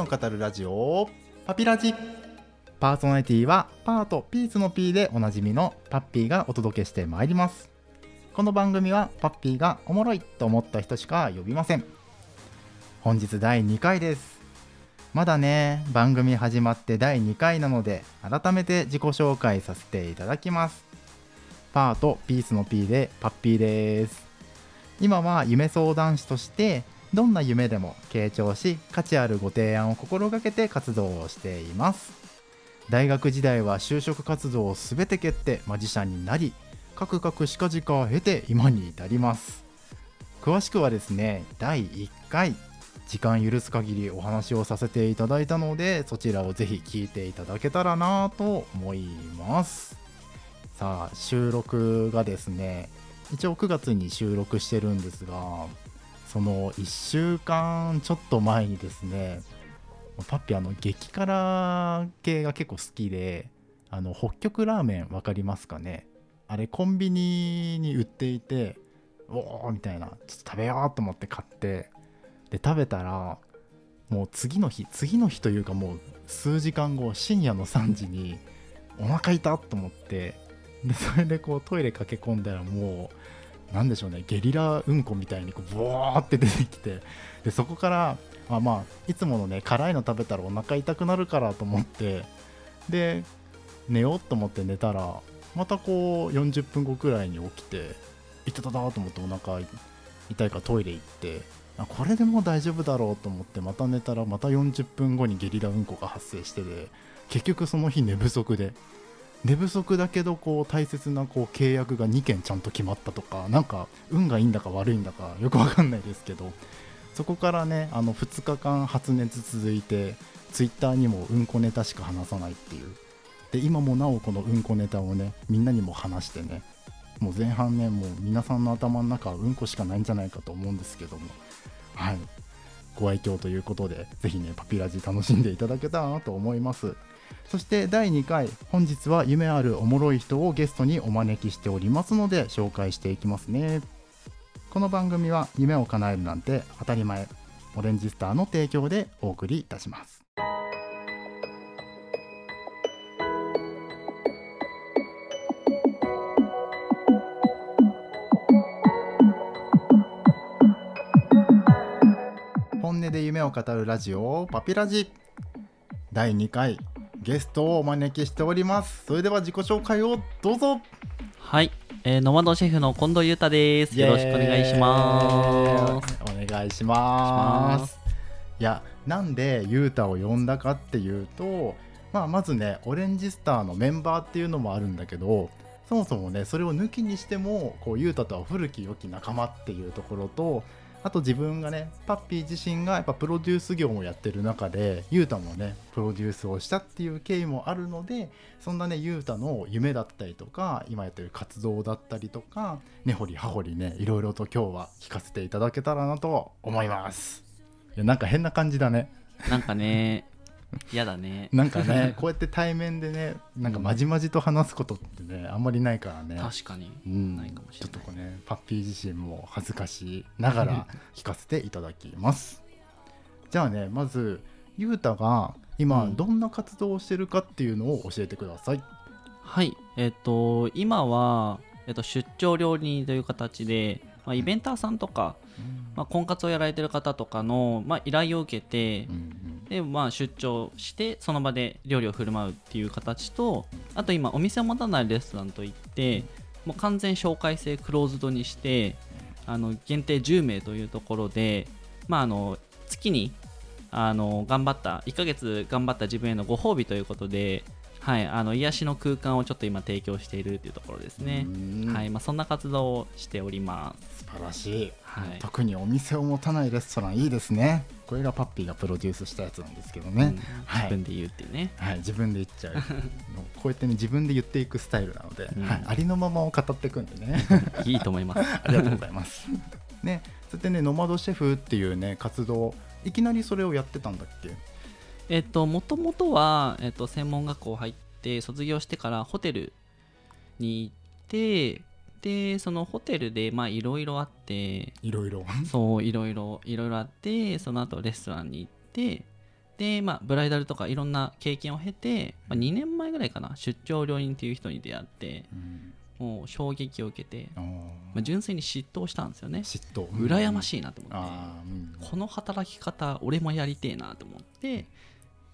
を語るラジオ。パピラジ。パーソナリティはパートピースの P でおなじみのパッピーがお届けしてまいります。この番組はパッピーがおもろいと思った人しか呼びません。本日第2回です。まだね番組始まって第2回なので改めて自己紹介させていただきます。パートピースの P でパッピーです。今は夢相談師としてどんな夢でも傾聴し価値あるご提案を心がけて活動をしています。大学時代は就職活動を全て蹴ってマジシャンになりカクカクしかじかを経て今に至ります。詳しくはですね第1回時間許す限りお話をさせていただいたのでそちらをぜひ聞いていただけたらなと思います。さあ収録がですね一応9月に収録してるんですがその1週間ちょっと前にですねパッピあの激辛系が結構好きであの北極ラーメン分かりますかね？あれコンビニに売っていておおみたいなちょっと食べようと思って買ってで食べたらもう次の日次の日というかもう数時間後深夜の3時にお腹痛と思ってでそれでこうトイレ駆け込んだらもうなんでしょうねゲリラうんこみたいにこうボワーって出てきてでそこからあまあいつものね辛いの食べたらお腹痛くなるからと思ってで寝ようと思って寝たらまたこう40分後くらいに起きていたただと思ってお腹痛いからトイレ行ってあこれでもう大丈夫だろうと思ってまた寝たらまた40分後にゲリラうんこが発生してで結局その日寝不足で。寝不足だけどこう大切なこう契約が2件ちゃんと決まったとかなんか運がいいんだか悪いんだかよくわかんないですけどそこからねあの2日間発熱続いてツイッターにもうんこネタしか話さないっていう。で今もなおこのうんこネタをねみんなにも話してねもう前半ねもう皆さんの頭の中はうんこしかないんじゃないかと思うんですけどもはい。ご愛嬌ということでぜひねパピラジ楽しんでいただけたらなと思います。そして第2回本日は夢あるおもろい人をゲストにお招きしておりますので紹介していきますね。この番組は夢を叶えるなんて当たり前。オレンジスターの提供でお送りいたします。本音で夢を語るラジオパピラジ。第2回ゲストをお招きしております。それでは自己紹介をどうぞ。はい、えー、ノマドシェフの近藤裕太です。よろしくお願いします。お願いします。いやなんでゆうたを呼んだかっていうと、まあ、まずねオレンジスターのメンバーっていうのもあるんだけどそもそもねそれを抜きにしてもこうゆうたとは古き良き仲間っていうところとあと自分がねパッピー自身がやっぱプロデュース業もやってる中でゆうたもねプロデュースをしたっていう経緯もあるのでそんなねゆうたの夢だったりとか今やってる活動だったりとか根掘り葉掘りねいろいろと今日は聞かせていただけたらなと思います。いやなんか変な感じだね。なんかね、嫌だね。なんかね こうやって対面でねなんかまじまじと話すことってねあんまりないからね。確かに。うん、ないかもしれない。ちょっとねパッピー自身も恥ずかしいながら 聞かせていただきます。じゃあねまずゆうたが今うん。どんな活動をしてるかっていうのを教えてください、はい、えっ、と、今は、えっと、出張料理人という形で、まあ、イベンターさんとか、まあ、婚活をやられてる方とかの、まあ、依頼を受けてうん、うんで、まあ、出張してその場で料理を振る舞うっていう形とあと今お店を持たないレストランといってもう完全紹介制クローズドにしてあの限定10名というところで、まあ、あの月にあの頑張った1ヶ月頑張った自分へのご褒美ということで、はい、あの癒しの空間をちょっと今提供しているというところですね、うん。はいまあ、そんな活動をしております。素晴らしい、はい。特にお店を持たないレストランいいですね。これがパッピーがプロデュースしたやつなんですけどね、うん。はい。自分で言うっていうね、はい、自分で言っちゃう。こうやってね自分で言っていくスタイルなので、うん。はい、ありのままを語っていくんでね。いいと思います。ありがとうございます。ね、そしてね、ノマドシェフっていうね、活動、いきなりそれをやってたんだっけ？えっと、もともとは、えっと、専門学校入って卒業してからホテルに行ってでそのホテルでまあいろいろあっていろいろ。そういろいろいろいろあってその後レストランに行ってで、まあ、ブライダルとかいろんな経験を経て、まあ、2年前ぐらいかな出張料理人っていう人に出会ってうん。もう衝撃を受けて、まあ、純粋に嫉妬したんですよね。嫉妬。羨まいしいなと思って、うん。この働き方俺もやりてえなと思って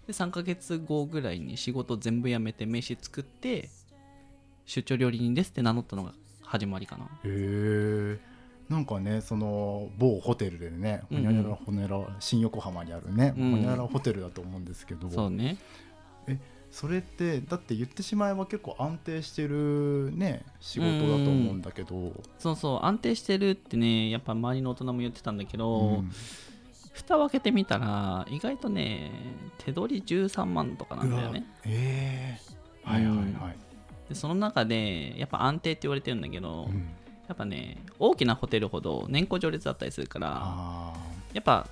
で3ヶ月後ぐらいに仕事全部辞めて名刺作って出張料理人ですって名乗ったのが始まりかな。へえなんかねその某ホテルでねほうんうん。にゃらほにゃら新横浜にあるね、うん。ほにゃららホテルだと思うんですけど。そうね。それってだって言ってしまえば結構安定してるね仕事だと思うんだけど、そうそう安定してるってねやっぱ周りの大人も言ってたんだけど、うん。蓋を開けてみたら意外とね手取り13万とかなんだよね。ええはいはいはい、でその中でやっぱ安定って言われてるんだけど、うん。やっぱね大きなホテルほど年功序列だったりするからあやっぱ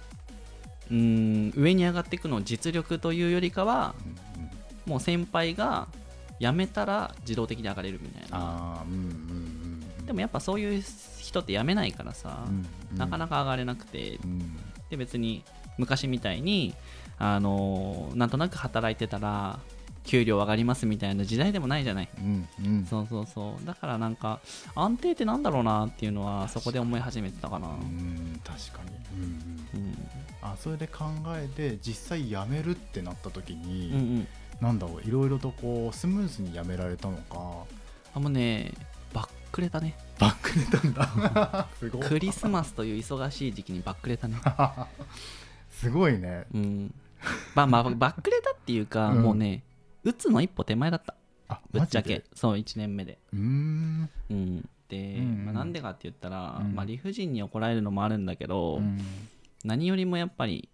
うーん上に上がっていくの実力というよりかはー、うんうん、もう先輩が辞めたら自動的に上がれるみたいな。でもやっぱそういう人って辞めないからさ、うんうん。なかなか上がれなくて。うん。で別に昔みたいにあのーなんとなく働いてたら給料上がりますみたいな時代でもないじゃない。うんうん。そうそうそう。だからなんか安定ってなんだろうなっていうのはそこで思い始めてたかな。うん確かに、うんうん、うん。あそれで考えて実際辞めるってなった時に、うんうん。なんだろういろいろとこうスムーズに辞められたのか。あもうねバックレたね。バックれたんだ。すごい。クリスマスという忙しい時期にバックレたね。すごいね。うん。まあまあバックレたっていうか、うん。もうね打つの一歩手前だった。あぶっちゃけ。そう1年目で。うーん。うん。で、まあ、なんでかって言ったら、うん。まあ、理不尽に怒られるのもあるんだけど、うん。何よりもやっぱり、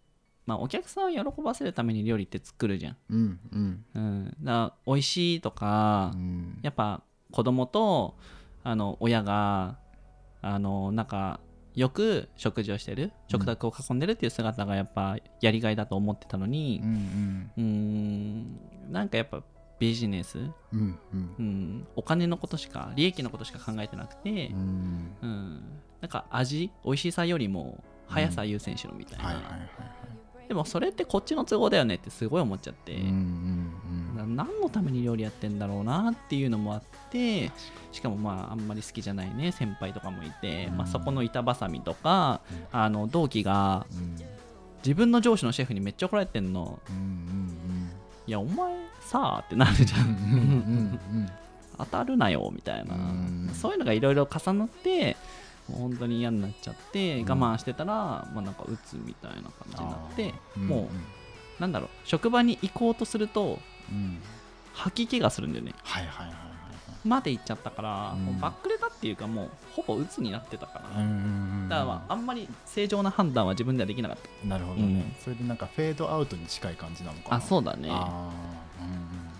まあ、お客さんを喜ばせるために料理って作るじゃん、うんうん。うん、だから美味しいとか、うん。やっぱ子供とあの親があのなんかよく食事をしてる食卓を囲んでるっていう姿がやっぱやりがいだと思ってたのにうんうーんなんかやっぱビジネス、うんうん。うんうん、お金のことしか利益のことしか考えてなくてう、ん。うん、なんか味美味しさよりも速さ優先しろみたいな、はいはいはいはいでもそれってこっちの都合だよねってすごい思っちゃって、うんうんな何のために料理やってんだろうなっていうのもあってしかもまああんまり好きじゃないね先輩とかもいて、うん。まあ、そこの板挟みとか、うん。あの同期がうん。自分の上司のシェフにめっちゃ怒られてんの。うんうんいやお前さあってなるじゃうんうんうんうんん。当たるなよみたいな、うん。そういうのがいろいろ重なって本当に嫌になっちゃってうん。我慢してたら、まあ、なんか打つみたいな感じになってあーもうなんだろう職場に行こうとするとうん。うん吐き気がするんだよね。はいはいはいはいまで行っちゃったから、うん。もうバックレたっていうかもうほぼ鬱になってたから、はいうんうんうん。だからまああんまり正常な判断は自分ではできなかっなるほどね、それでなんかフェードアウトに近い感じなのかたな。あそうだね。あ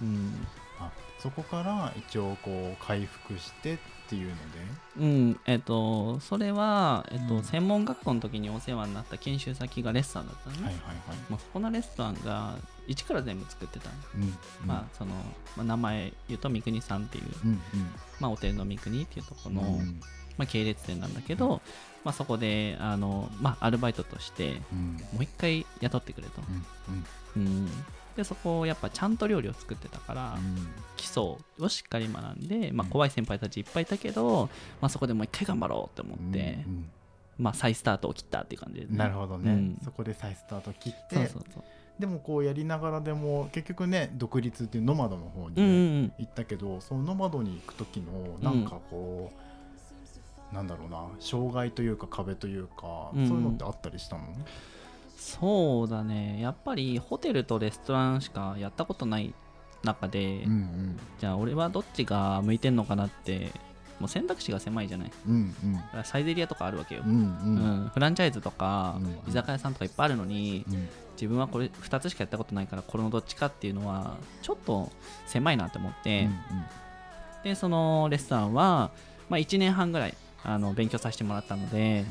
ーうんうんうん、あそこから一応こう回復してっていうので。うん、えっ、とそれは、えっとうん。専門学校の時にお世話になった研修先がレストランだったのね、はいはいはい。まあ、そこのレストランが一から全部作ってたの、うんうん。まあその、まあ、名前言うと三国さんっていう、うんまあ、お寺の三国っていうところの、うんうん。まあ、系列店なんだけど、まあ、そこであの、まあ、アルバイトとしてうん。もう一回雇ってくれと、うんうん。うん、でそこをやっぱちゃんと料理を作ってたから、うん。基礎をしっかり学んで、まあ、うん。怖い先輩たちいっぱいいたけど、まあ、そこでもう一回頑張ろうって思って、うんまあ、再スタートを切ったっていう感じで、うんなるほどね、うん。そこで再スタート切ってそうそうそう。でもこうやりながらでも結局ね独立っていうノマドの方にね、うんうんうん。行ったけどそのノマドに行く時のなんかこう、なんだろうな障害というか壁というか、うん。そういうのってあったりしたの？そうだね。やっぱりホテルとレストランしかやったことない中で、うんじゃあ俺はどっちが向いてんのかなってもう選択肢が狭いじゃない。うんうん。だからサイゼリアとかあるわけよ。うんう、ん。ううん。んフランチャイズとか、うん居酒屋さんとかいっぱいあるのにうん。自分はこれ2つしかやったことないからこれのどっちかっていうのはちょっと狭いなと思って、でそのレストランは、まあ、1年半ぐらいあの勉強させてもらったので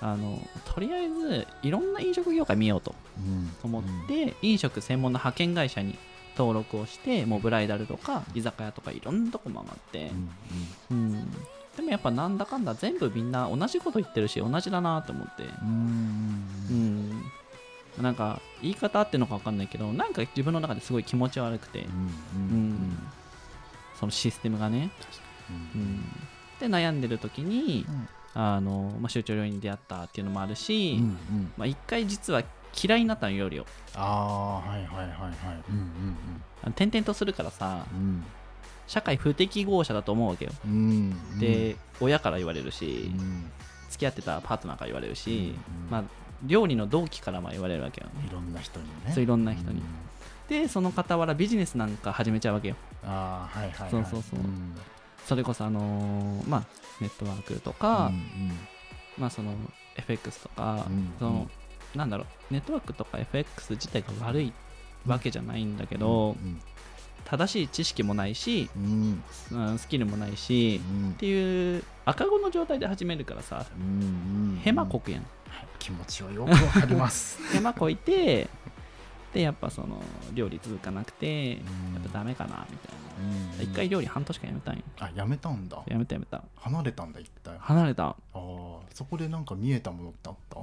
あのとりあえずいろんな飲食業界見ようとうん思って、飲食専門の派遣会社に登録をしてもうブライダルとか居酒屋とかいろんなとこ回ってう、んうんでもやっぱなんだかんだ全部みんな同じこと言ってるし同じだなと思って、うんうんうん、なんか言い方合ってるのか分かんないけどなんか自分の中ですごい気持ち悪くて、うんうんそのシステムがね、うん。うん、で悩んでる時にあの、まあ、集中料理に出会ったっていうのもあるし、うんうん。まあ、一回実は嫌いになったの料理を。ああーはいはいはいはい。うんあの転々とするからさうん。社会不適合者だと思うわけよ。うんうん。で、親から言われるし、うん。付き合ってたパートナーから言われるし、うんまあ、料理の同期からも言われるわけよ。ねいろんな人にね。そういろんな人に。うん。でその傍らビジネスなんか始めちゃうわけよ。ああはいはいはい。そうそうそうんそれこそあのーまあネットワークとうか、ん。まあその FX とか、うんそのなんだろうネットワークとか FX 自体が悪いわけじゃないんだけど、うん正しい知識もないし、うん。うんスキルもないし、うん。っていう赤子の状態で始めるからさうんうんヘマこくやん。はい。気持ちはよくわかります。ヘマこいて でやっぱその料理続かなくてやうん。っぱダメかなみたいな。うん。一回料理半年間やめたんよ。あやめたんだ。やめたやめた。離れたんだ一体。あ離れた。あそこでなんか見えたものってあった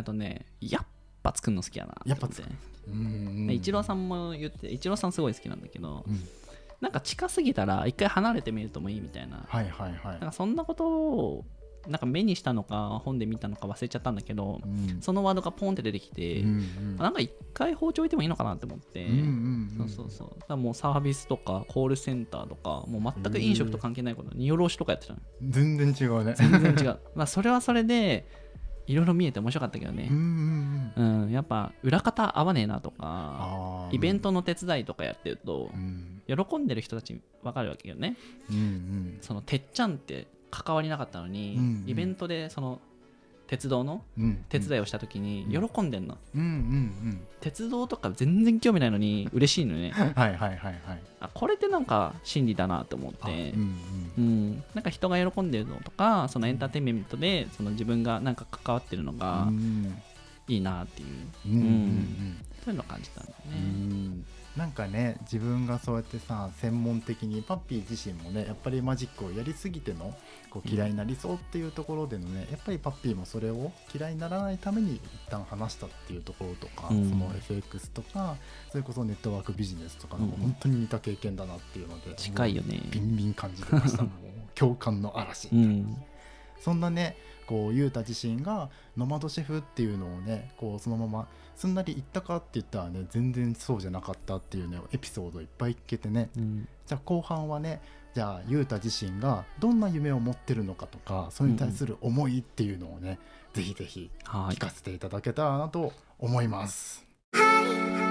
あとねやっぱ作るの好きやなやっぱって思ってうん。でイチローさんも言ってイチローさんすごい好きなんだけどうん。なんか近すぎたら一回離れてみるともいいみたいな。はいはいはい。なんかそんなことをなんか目にしたのか本で見たのか忘れちゃったんだけどうん。そのワードがポンって出てきて、うんうん。あなんか一回包丁置いてもいいのかなって思って、うんうんうんそうそうそう。もうサービスとかコールセンターとかもう全く飲食と関係ないこと荷下ろしとかやってたの全然違うね。全然違う。まあそれはそれでいろいろ見えて面白かったけどね。うんうんうん。うん。やっぱ裏方合わねえなとかイベントの手伝いとかやってるとうん。喜んでる人たち分かるわけよね。うんうん。そのてっちゃんって関わりなかったのに、うんうん。イベントでその鉄道のうん手伝いをした時にうん。喜んでんの、うんうん鉄道とか全然興味ないのに嬉しいのねうんはいはいはいはい。あこれってなんか真理だなと思っあてうん。うん、なんか人が喜んでるのとかそのエンターテインメントでその自分がなんか関わってるのうがん。いいなっていう、うんうんうん。そういうのを感じたんだようね。んなんかね自分がそうやってさ専門的にパッピー自身もねやっぱりマジックをやりすぎてのこう嫌いになりそうっていうところでのねやっぱりパッピーもそれを嫌いにならないために一旦話したっていうところとか、うん。その FX とかそれこそネットワークビジネスとかのうん。本当に似た経験だなっていうので近いよね。ビンビン感じてました。もう共感の嵐、うん、そんなねこうユータ自身がノマドシェフっていうのをねこうそのまますんなり言ったか？って言ったらね全然そうじゃなかったっていうねエピソードいっぱい聞けてね。うん。じゃあ後半はねじゃあユータ自身がどんな夢を持ってるのかとかそれに対する思いっていうのをね、ぜひぜひはい。聞かせていただけたらなと思います。本音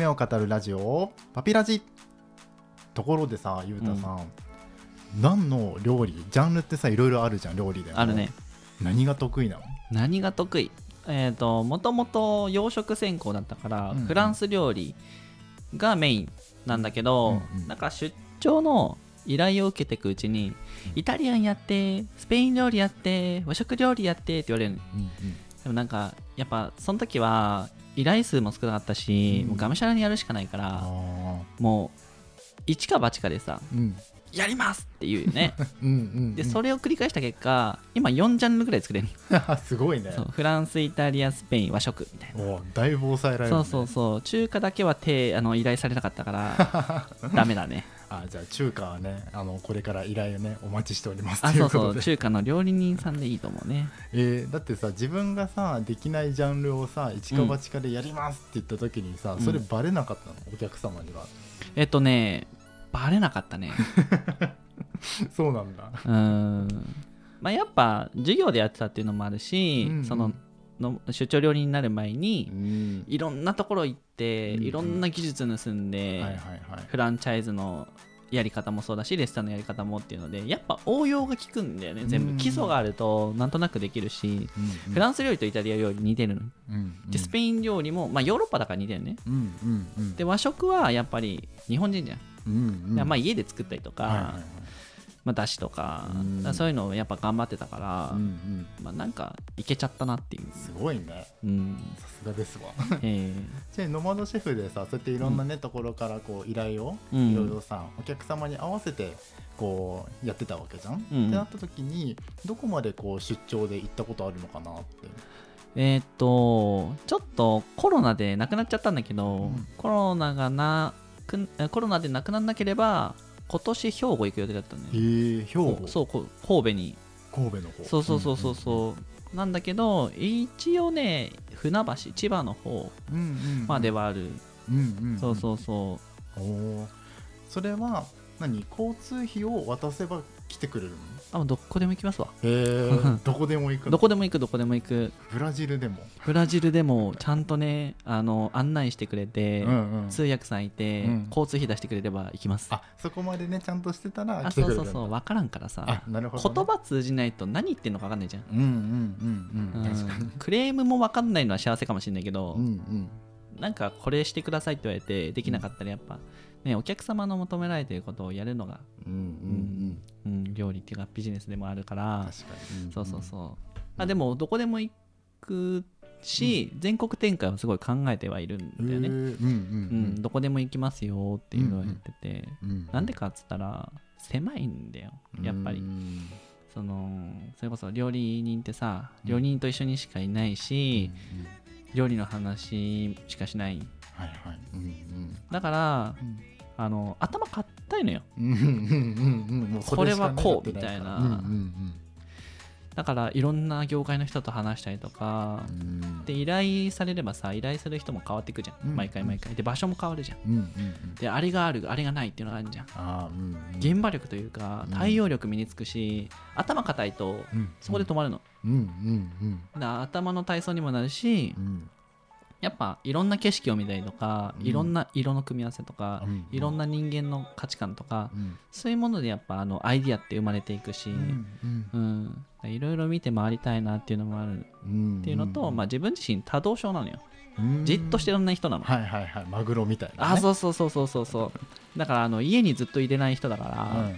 夢を語るラジオパピラジ。ところでさゆうたさん、何の料理？ジャンルってさいろいろあるじゃん料理でも。あるね。何が得意なの？何が得意？えっ、ともともと洋食専攻だったから、うんうん。フランス料理がメインなんだけど、うんうん。なんか出張の依頼を受けていくうちにイタリアンやってスペイン料理やって和食料理やってって言われるの。でもなんかやっぱその時は依頼数も少なかったし、うん。もうがむしゃらにやるしかないかあらー。もう一か八かでさうん。やりますっていうね。うんうんでそれを繰り返した結果今4ジャンルぐらい作れる。れ すごいね。フランスイタリアスペイン和食みたいな。おだいぶ抑えられる、ね、そうそうそう。中華だけは手あの依頼されなかったから ダメだねあじゃあ中華はねあのこれから依頼をねお待ちしておりますあそうそう中華の料理人さんでいいと思うね。えーだってさ自分がさできないジャンルをさ一か八かでやりますって言った時にさ、うん。それバレなかったの？お客様には。えっとねバレなかったね。そうなんだ。うーん。まあやっぱ授業でやってたっていうのもあるし、うんうん。そのの出張料理人になる前にん。いろんなところ行って、うん。いろんな技術盗んで、フランチャイズのやり方もそうだしレストランのやり方もっていうのでやっぱ応用が効くんだよね全うん。部。基礎があるとなんとなくできるし、うんフランス料理とイタリア料理似てるの。うんでスペイン料理も、まあ、ヨーロッパだから似てるね。うんで和食はやっぱり日本人じゃん、うんうん。でまあ、家で作ったりとか、はいはいはいまあ、だしとか,、うん。そういうのをやっぱ頑張ってたから、うんうん。まあ、なんかいけちゃったなっていう、すごいね。うん。さすがですわ。え ちなみにノマドシェフでさそうやっていろんなね、ところからこう依頼をうん。いろいろさお客様に合わせてこうやってたわけじゃん、うん。ってなった時にどこまでこう出張で行ったことあるのかなって。えーっとちょっとコロナで亡くなっちゃったんだけど、うん。コロナがなくえコロナで亡くならなければ今年兵庫行く予定だったのえねー、兵庫。そうこ神戸に。神戸の方。そうそうそうそうそう、なんだけど一応ね船橋千葉の方うんうんうん。まではある、うんうん。そうそうそう。おー。それは何？交通費を渡せば来てくれるの？あどこでも行きますわ。へえ どこでも行くの？どこでも行くどこでも行く。ブラジルでも？ブラジルでもちゃんとねあの案内してくれて、うんうん。通訳さんいて、うん。交通費出してくれれば行きます。あそこまでねちゃんとしてたらあそうそうそう分からんからさ。あなるほどね、言葉通じないと何言ってんのか分かんないじゃん、うんうんうんうんうん。確かに。クレームも分かんないのは幸せかもしれないけど、うんうん。なんかこれしてくださいって言われてできなかったらやっぱ、ね、お客様の求められていることをやるのが、うんうん。うん、料理っていうかビジネスでもあるかうんらそうそうそう。あでもどこでも行くし、全国展開はすごい考えてはいるんだよね、うんうんうん。どこでも行きますよっていうのをやってて、うんなんでかっつったら狭いんだよやっぱり、うんそのそれこそ料理人ってさ料理人と一緒にしかいないし、うん料理の話しかしない。はいはい。うん。だからうん。あの頭硬いのよこれはこうみたいな。うんうんだからいろんな業界の人と話したりとかうん。うんで依頼されればさ依頼する人も変わっていくじゃん、うん毎回毎回。で場所も変わるじゃん。うんうんうん。であれがあるあれがないっていうのがあるじゃん。うんうん現場力というかうん。対応力身につくし、頭硬いとうん。そこで止まるの、うんうんうん。頭の体操にもなるしうんやっぱいろんな景色を見たりとか、うん。いろんな色の組み合わせとか、うん。いろんな人間の価値観とか、うん。そういうものでやっぱあのアイディアって生まれていくし、うん。いろいろ見て回りたいなっていうのもあるうんっていうのと、まあ、自分自身多動症なのよ、うん。じっとしてらんない人なの、はいはいはい。マグロみたいなね。あそうそうそうそうそう。そうだからあの家にずっと入れない人だから、うんうん。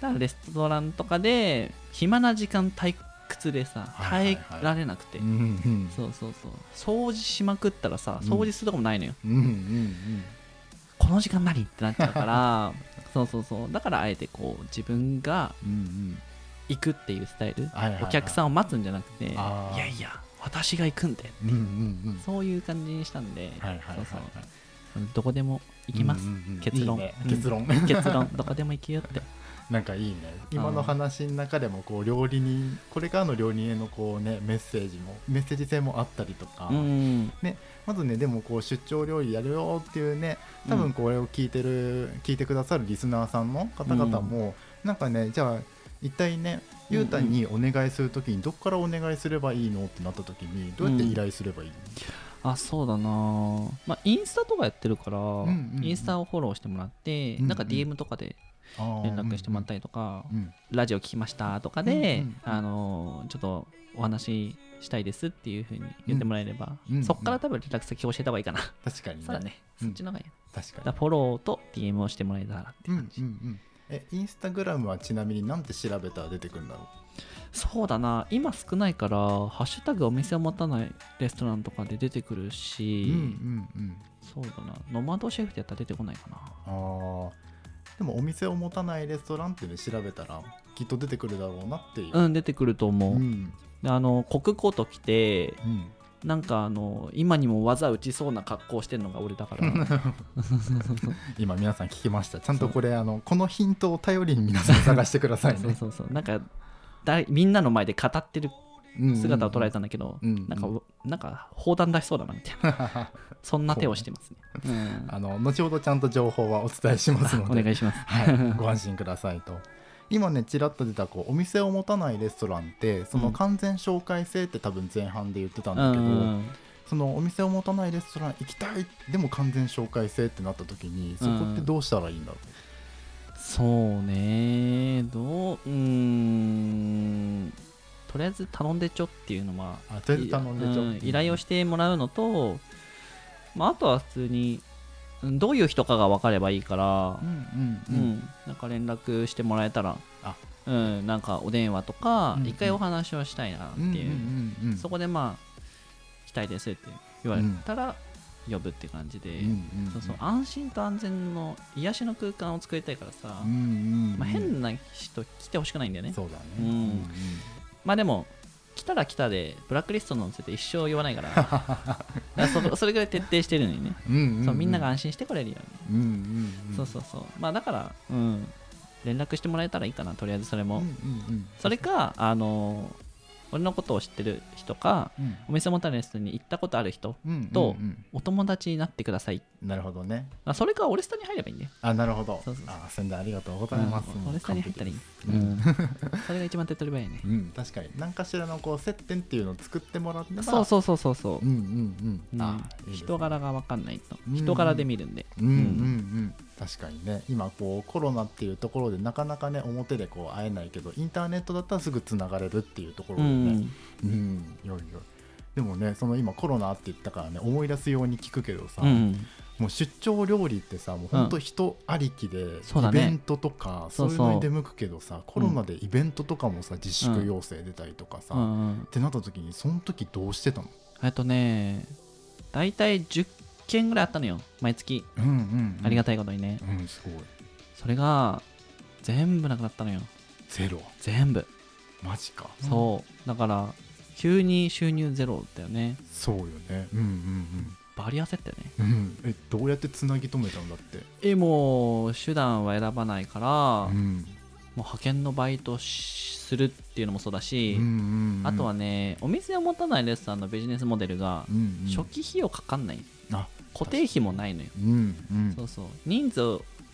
だからレストランとかで暇な時間退屈でさはいはいはい。耐えられなくて、うんうん。そうそうそう。掃除しまくったらさ掃除するとこもないのよ、うんうんこの時間何ってなっちゃうから そうそうそう。だからあえてこう自分がうんうん。行くっていうスタイル、はいはいはい。お客さんを待つんじゃなくていやいや私が行くんでうんうんうん。そういう感じにしたんで、はいはいはいはい。そうそう。どこでも行きます、うんうんうん。結論。いいね。うん。結論。結論どこでも行くよってなんかいいね。今の話の中でもこう料理人これからの料理人へのこうねメッセージもメッセージ性もあったりとか、うん。まずねでもこう出張料理やるよっていうね多分これを聞いてる、聞いてくださるリスナーさんの方々も、なんかねじゃあ一体ねゆうたにお願いするときにどこからお願いすればいいのってなったときにどうやって依頼すればいいの、あそうだな。まあインスタとかやってるから、んうんうん。インスタをフォローしてもらって、うんうん。なんか DM とかで連絡してもらったりとか、うん。ラジオ聞きましたとかで、あのちょっとお話ししたいですっていうふうに言ってもらえれば、そこから多分連絡先教えた方がいいかな、確かにね。そうだね、うん。そっちの方がいい。確かだからフォローと DM をしてもらえたらってにいう感じ、えインスタグラムはちなみになんて調べたら出てくるんだろそうだな。今少ないから「ハッシュタグお店を持たないレストラン」とかで出てくるう、し、うんうんうん。そうだな。ノマドシェフってやったら出てこないかな。あーでもお店を持たないレストランっていうの調べたらきっと出てくるだろうなっていう、うん出てくると思う、うん。であのコックコート着てうん。なんかあの今にも技打ちそうな格好してるのが俺だから。今皆さん聞きました。ちゃんとこれあのこのヒントを頼りに皆さん探してくださいそうねそうそう。なんか誰みんなの前で語ってる姿を捉えたたんだけど、うんうんなんかうなんか砲弾出しそうだなみたいな。そんな手をしてますね、うん。あの後ほどちゃんと情報はお伝えしますのおで願いします。はい、ご安心くださいと。今ねちらっと出たこうお店を持たないレストランってその完全紹介制って多分前半で言ってたんだけど、うんそのお店を持たないレストラン行きたいでも完全紹介制ってなった時にそこってどうしたらいいんだろそうね。どううーんとりあえず頼んでちょっていうのはう、あとりあえず頼んでちょ、うん依頼をしてもらうのと、まあ、あとは普通にうんどういう人かが分かればいいからうん、うんううんん、なんか連絡してもらえたらあ。うん、なんかお電話とか一回お話をしたいなっていう、そこでまあ来たいですって言われたら呼ぶって感じで、安心と安全の癒しの空間を作りたいからさ、まあ、変な人来てほしくないんだよね、そうだね。うんまあでも来たら来たでブラックリスト載せて一生言わないから だからそそれぐらい徹底してるのにね、そうみんなが安心してこれるように、うんうんうんそうそうそう。まあだからうん。連絡してもらえたらいいかなとりあえずそれも、うんうんうん。それかあの俺のことを知ってる人かうん。お店持たない人に行ったことある人うんとうんうん。お友達になってください。なるほどね。あそれか俺スタに入ればいいんだよ。あなるほど。そうそうそう。あ宣伝ありがとうございます。うん。俺スタに入ったらいい、うん、それが一番手っ取り早いね。うん確かに。何かしらのこう接点っていうのを作ってもらってそうそうそうそうそう。うんうんうん。うん。人柄が分かんないと。うん。人柄で見るんで、うんうん。うん確かにね。今こうコロナっていうところでなかなかね表でこう会えないけどインターネットだったらすぐつながれるっていうところうでね。ん。うん。よいよい。でもねその今コロナって言ったからね思い出すように聞くけどさ、うん。もう出張料理ってさもうほんと人ありきで、そうだね。イベントとかそそう。いうのに出向くけどさコロナでイベントとかもさ自粛要請出たりとかさ、うっん。うん。てなった時にその時どうしてたの？えっとね大体10件ぐらいあったのよ。毎月。うんうん、うん、ありがたたいことにね。うんすごい。それが全部なくなったのよ。ゼロ？全部。マジか。そう。だから急に収入ゼロだよね。そうよね。うんうんバリ焦ったよね。うん。うんえどうやってつなぎ止めたんだって？えもう手段は選ばないから、もううん派遣のバイトしするっていうのもそうだし、うんうんうん。あとはねお店を持たないレストランのビジネスモデルがうんうん。初期費用かかんない。あ固定費もないのよ。うんうん。そうそう。人数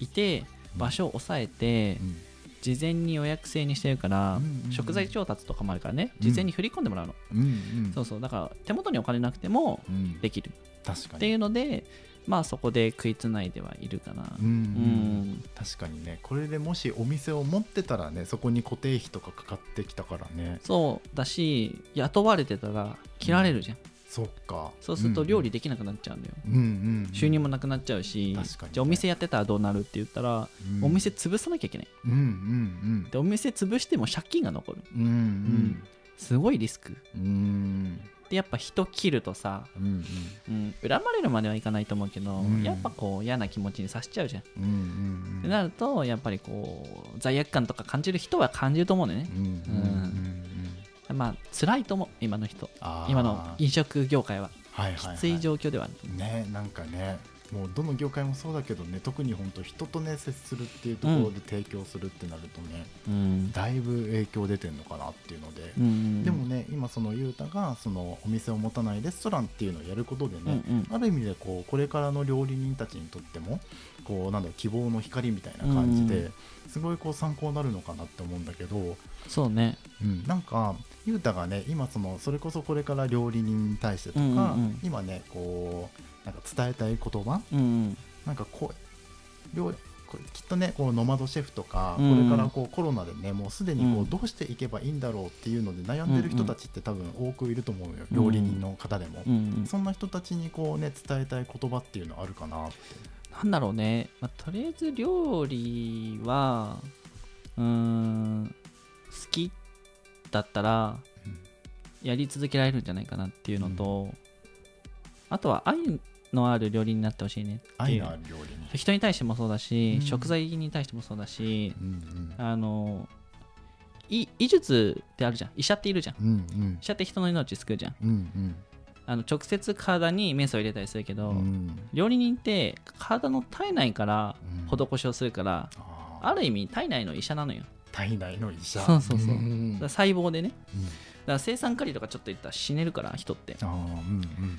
いて場所を抑えてうん。事前に予約制にしてるから、うんうんうん。食材調達とかもあるからね。うん。事前に振り込んでもらうの、うんうん。そうそう。だから手元にお金なくてもうん。できる。確かにっていうのでまあそこで食いつないではいるかな。うんうん。うん。確かにね。これでもしお店を持ってたらねそこに固定費とかかかってきたからね。そうだし雇われてたら切られるじゃん、そっか。そうすると料理できなくなっちゃうんだよ、うんうんうん。収入もなくなっちゃうし、確かに。ねじゃあお店やってたらどうなるって言ったら、うん。お店潰さなきゃいけない。うんうんでお店潰しても借金が残る。うんうん。すごいリスク。うん。うんでやっぱ人切るとさ、うんうん、恨まれるまではいかないと思うけど、うん。やっぱこう嫌な気持ちにさせちゃうじゃん、うんうんってなるとやっぱりこう罪悪感とか感じる人は感じると思うんだよね。うんうん。うんまあ辛いと思う今の人。今の飲食業界は。はいはいはい。きつい状況ではねなんかねもうどの業界もそうだけどね特に本当人とね接するっていうところで提供するってなるとね、うん。だいぶ影響出てんのかなっていうので、うんでもね今そのゆうたがそのお店を持たないレストランっていうのをやることでね、うんうん。ある意味でこうこれからの料理人たちにとってもこうなんだ希望の光みたいな感じで、うすごいこう参考になるのかなって思うんだけど、そうね。うん、なんかゆうたがね今そのそれこそこれから料理人に対してとか、うんうんうん。今ねこうなんか伝えたい言葉？うん。うんなんかこう料理これきっとねこうノマドシェフとか、うん。これからこうコロナでねもうすでにこううん。どうしていけばいいんだろうっていうので悩んでる人たちって多分多くいると思うよ、うん料理人の方でも、そんな人たちにこうね伝えたい言葉っていうのあるかなって。なんだろうね、まあ、とりあえず料理はうーん好きだったらやり続けられるんじゃないかなっていうのと、あとは愛のある料理になってほしいね。愛のある料理に、人に対してもそうだし、うん。食材に対してもそうだしうんあのい医術ってあるじゃん。医者っているじゃん。うんうん。医者って人の命救うじゃん。うんうん。あの直接体にメスを入れたりするけど、うん。料理人って体の体内からうん。施しをするから、ある意味体内の医者なのよ。体内の医者。そうそうそう。細胞でねから生産カリとかちょっと言ったら死ねるから人って。うんうん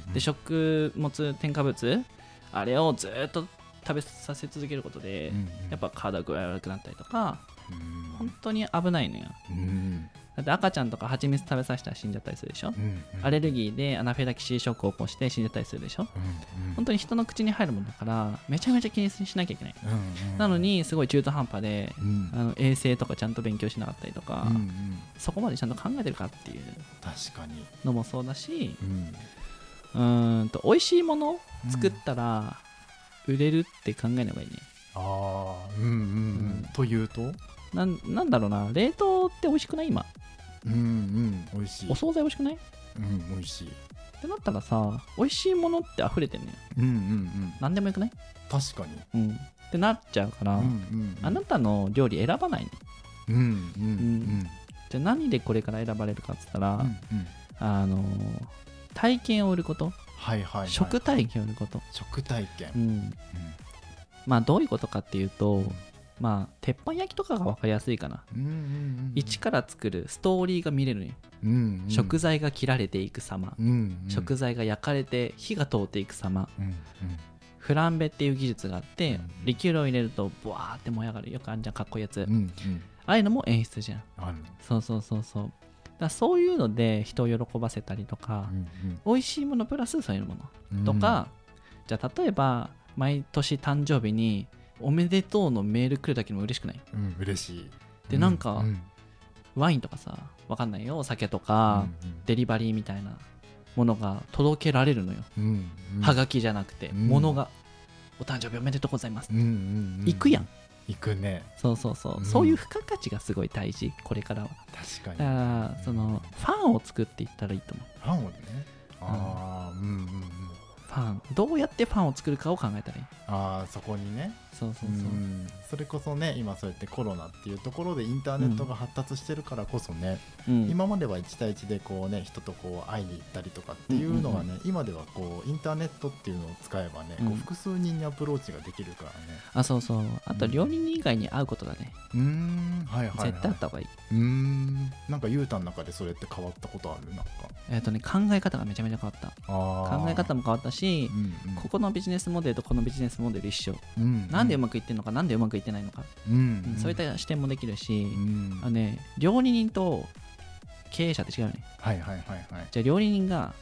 うん。で食物添加物あれをずっと食べさせ続けることで、うんうん。やっぱ体具合悪くなったりとかうん。本当に危ないのよ。うんだって赤ちゃんとか蜂蜜食べさせたら死んじゃったりするでしょ、うんアレルギーでアナフィラキシーショックを起こして死んじゃったりするでしょ？うんうん本当に人の口に入るものだからめちゃめちゃ気にしなきゃいけない、うんうんなのにすごい中途半端でうん。あの衛生とかちゃんと勉強しなかったりとか、うんうんそこまでちゃんと考えてるかっていう。確かに。のもそうだしうん。うーんと美味しいもの作ったら、売れるって考えない方がいいね。ああうんうんうん、うん。というと？なんなんだろうな冷凍って美味しくない？今。うんうん美味しい。お惣菜美味しくない？っうん美味しい。てなったらさ美味しいものって溢れてるのよ。うんうんうん。何でもよくない？確かに。うん。ってなっちゃうから、うんうんうん。あなたの料理選ばないの。うんうんうんじゃあ何でこれから選ばれるかっつったら、うんうん。あの体験を売ること、はいはいはい。食体験を売ること、食体験。うん、まあどういうことかっていうと、まあ鉄板焼きとかが分かりやすいかな、うんうんうん一から作るストーリーが見れるうんうん。食材が切られていく様、うんうん。食材が焼かれて火が通っていく様。うんうん。フランベっていう技術があって、うんリキュールを入れるとブワーって燃え上がるよくあんじゃんかっこいいやつ、うんうんああいうのも演出じゃん。そうそうそうそう。だそういうので人を喜ばせたりとか、うん美味しいものプラスそういうもうん。のとか、じゃあ例えば毎年誕生日におめでとうのメール来るだけでも嬉しくない？うん嬉しい。でなんかうんワインとかさわかんないよ。お酒とか、デリバリーみたいなものが届けられるのよ、うんうん。はがきじゃなくて、うん。物がお誕生日おめでとうございます、うんうんうん。行くやん。行くね。そうそうそう、うん。そういう付加価値がすごい大事。これからは。確かに。だからそのファンを作っていったらいいと思う。ファンをね。ああうん。うんうんファン。どうやってファンを作るかを考えたらいい。ああそこにねそうそうそう、うん。それこそね今そうやってコロナっていうところでインターネットが発達してるからこそね、うん。今までは1対1でこうね人とこう会いに行ったりとかっていうのがね、今ではこうインターネットっていうのを使えばね、こううん。複数人にアプローチができるからね。あそうそう。あと料理人以外に会うことだね、うーん。はいはい、はい、絶対あった方がいい、うーん。なんかゆうたの中でそれって変わったことある？なんか。えっ、とね考え方がめちゃめちゃ変わった。あ考え方も、も変わったしう、んうん。ここのビジネスモデルとこのビジネスモデル一緒、うんなんでうまくいってんのかなんでうまくいってないのか、うん。うんそういった視点もできるし、うん。あのね料理人と経営者って違うよね。はいはいはいはい。じゃあ料理人が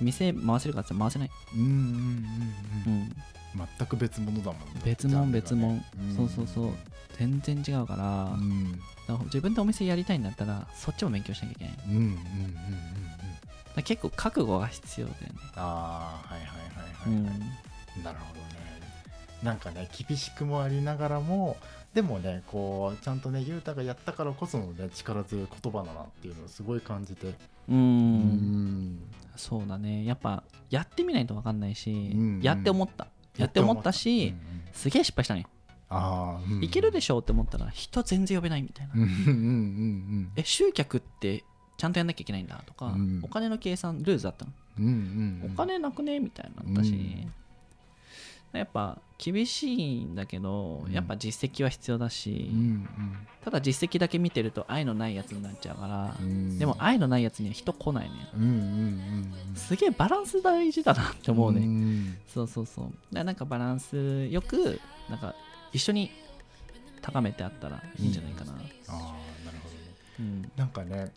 店回せるかって言ったら回せない、うんうんうんううん。ん、全く別物だもんね。別物別物、ねそうそうそう。全然違うから,、うん。だから自分でお店やりたいんだったらそっちも勉強しなきゃいけない。うんうんうんうんうんら結構覚悟が必要だよね。ああはいはいはいうんはい。はい、なるほどねなんかね厳しくもありながらもでもねこうちゃんとね雄太がやったからこそのね力強い言葉だなっていうのをすごい感じて。ううん。そうだね。やっぱやってみないと分かんないし、うん。やって思った。やって思ったし、うんうん。すげえ失敗したね、ああ、うん。いけるでしょって思ったら人全然呼べないみたいな、うんうんうんえ集客ってちゃんとやんなきゃいけないんだとか、うん。お金の計算ルーズだったの、うんうんうん。お金なくねみたいなったし、うんやっぱ厳しいんだけどうん。やっぱ実績は必要だし、うんただ実績だけ見てると愛のないやつになっちゃうから、うん。でも愛のないやつには人来ないねうんうんうん。すげえバランス大事だなって思うね、ん。そうそうそう。だなんかバランスよくなんか一緒に高めてあったらいいんじゃないかな、ああなるほどね。うん。なんかね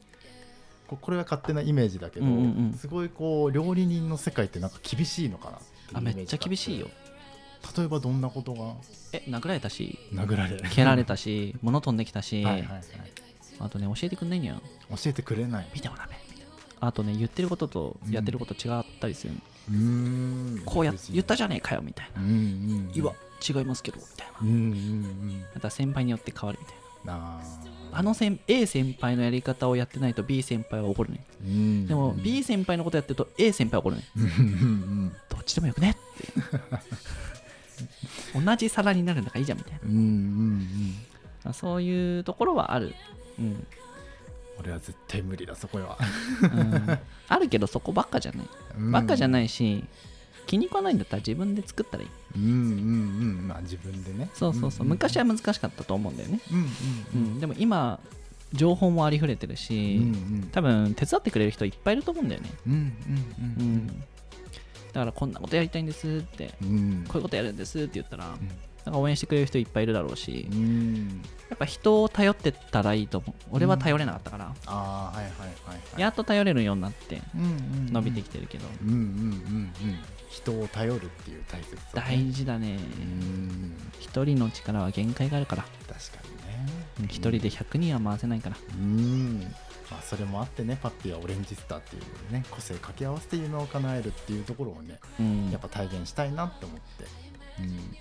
ここれは勝手なイメージだけど、うんうんうん。すごいこう料理人の世界ってなんか厳しいのかなあめっちゃ厳しいよ例えばどんなことが？え殴られたし。殴られ。る蹴られたし 物飛んできたし、はいはいはい。あとね教えてくんないんや教えてくれない。見てもダメ。あとね言ってることとやってること違ったりする、うーん。こうや言ったじゃねえかよみたいな、うんうんうん。いわ違いますけどみたいな。うんうんうん。また先輩によって変わるみたいな。あの先 A 先輩のやり方をやってないと B 先輩は怒るね。うんでも B 先輩のことやってると A 先輩は怒るね。うんうん。どっちでもよくねって同じ皿になるんだからいいじゃんみたいうんうんうん。なそういうところはある、うん。俺は絶対無理だそこは。うん。あるけどそこばっかじゃない。ばっかじゃいないし気に食わないんだったら自分で作ったらいい。うんうんうんまあ自分でね。そうそうそう、んん。昔は難しかったと思うんだよね、うんううん。ん、でも今情報もありふれてるし、うんうん。多分手伝ってくれる人いっぱいいると思うんだよね、うんうんううん。ん、だからこんなことやりたいんですってうん。こういうことやるんですって言ったら、なんか応援してくれる人いっぱいいるだろうし、うん。やっぱ人を頼ってったらいいと思う。俺は頼れなかったから、ああはいはいはいはい。やっと頼れるようになってうんうんうん。伸びてきてるけど、うんうんうんうん。人を頼るっていう大切さね。大事だね。うん。一人の力は限界があるから。確かにね。うん。一人で100人は回せないから。うんまあそれもあってねパッピーはオレンジスターっていうね個性掛け合わせて夢を叶えるっていうところをねうん。やっぱ体現したいなって思って、うん、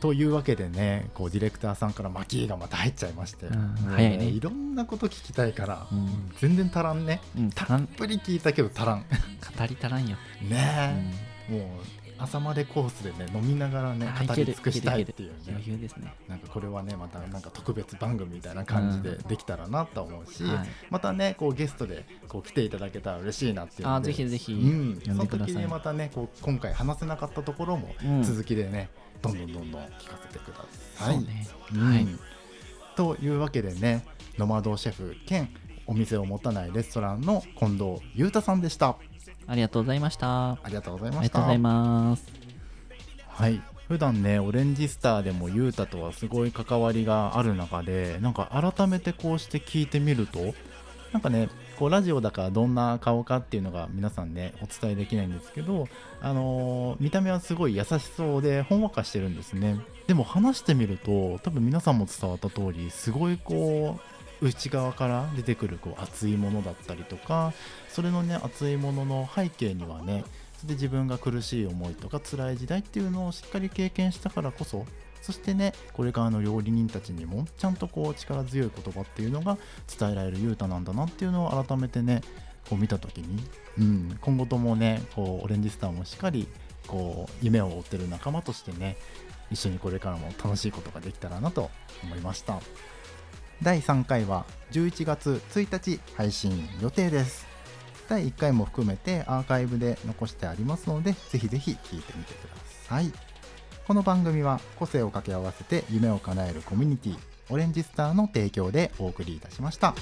というわけでねこうディレクターさんから巻きがまた入っちゃいまして、うん。早いね。いろんなこと聞きたいから、うん。全然足らんね。うんたっぷり聞いたけど足らん。語り足らんよ、ねえ、もう朝までコースでね飲みながらねあ語り尽くしたいっていう余ね裕ですね。なんかこれはねまたなんか特別番組みたいな感じでできたらなと思うし、はい。またねこうゲストでこう来ていただけたら嬉しいなっていうのあでぜひぜひ。うん、呼そのんでください。時にまたねこう今回話せなかったところもうん。続きでね、どんどんどんどん聞かせてください。ねうんはい。というわけでねノマドシェフ兼お店を持たないレストランの近藤裕太さんでした。ありがとうございました。ありがとうございあました。りがとうございます。はい。普段ねオレンジスターでも裕太とはすごい関わりがある中でなんか改めてこうして聞いてみるとなんかねこうラジオだからどんな顔かっていうのが皆さんねお伝えできないんですけど、あのー見た目はすごい優しそうでほんわかしてるんですね。でも話してみると多分皆さんも伝わった通りすごいこう内側から出てくるこう熱いものだったりとかそれのね熱いものの背景にはねで自分が苦しい思いとか辛い時代っていうのをしっかり経験したからこそそしてねこれからの料理人たちにもちゃんとこう力強い言葉っていうのが伝えられる雄太なんだなっていうのを改めてねこう見た時に、うん、今後ともねこうオレンジスターもしっかりこう夢を追ってる仲間としてね一緒にこれからも楽しいことができたらなと思いました。第3回は11月1日配信予定です第1回も含めてアーカイブで残してありますのでぜひぜひ聴いてみてくださいこの番組は個性を掛け合わせて夢を叶えるコミュニティオレンジスターの提供でお送りいたしました。